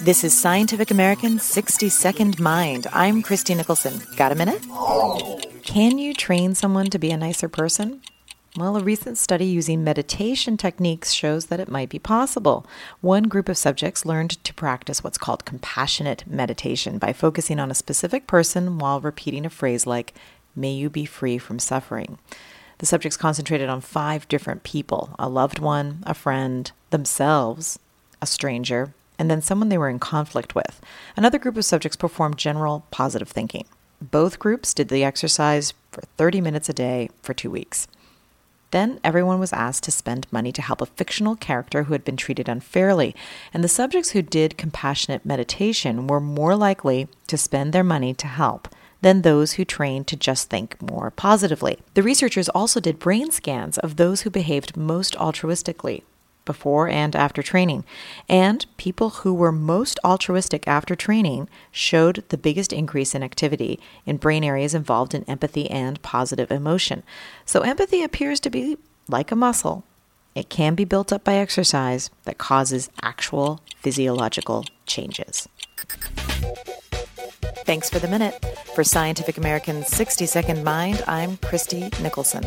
This is Scientific American's 60 Second Mind. I'm Christie Nicholson. Got a minute? Can you train someone to be a nicer person? Well, a recent study using meditation techniques shows that it might be possible. One group of subjects learned to practice what's called compassionate meditation by focusing on a specific person while repeating a phrase like, May you be free from suffering. The subjects concentrated on five different people a loved one, a friend, themselves, a stranger, and then someone they were in conflict with. Another group of subjects performed general positive thinking. Both groups did the exercise for 30 minutes a day for two weeks. Then everyone was asked to spend money to help a fictional character who had been treated unfairly, and the subjects who did compassionate meditation were more likely to spend their money to help than those who trained to just think more positively. The researchers also did brain scans of those who behaved most altruistically, before and after training. And people who were most altruistic after training showed the biggest increase in activity in brain areas involved in empathy and positive emotion. So, empathy appears to be like a muscle. It can be built up by exercise that causes actual physiological changes. Thanks for the minute. For Scientific American's 60 Second Mind, I'm Christie Nicholson.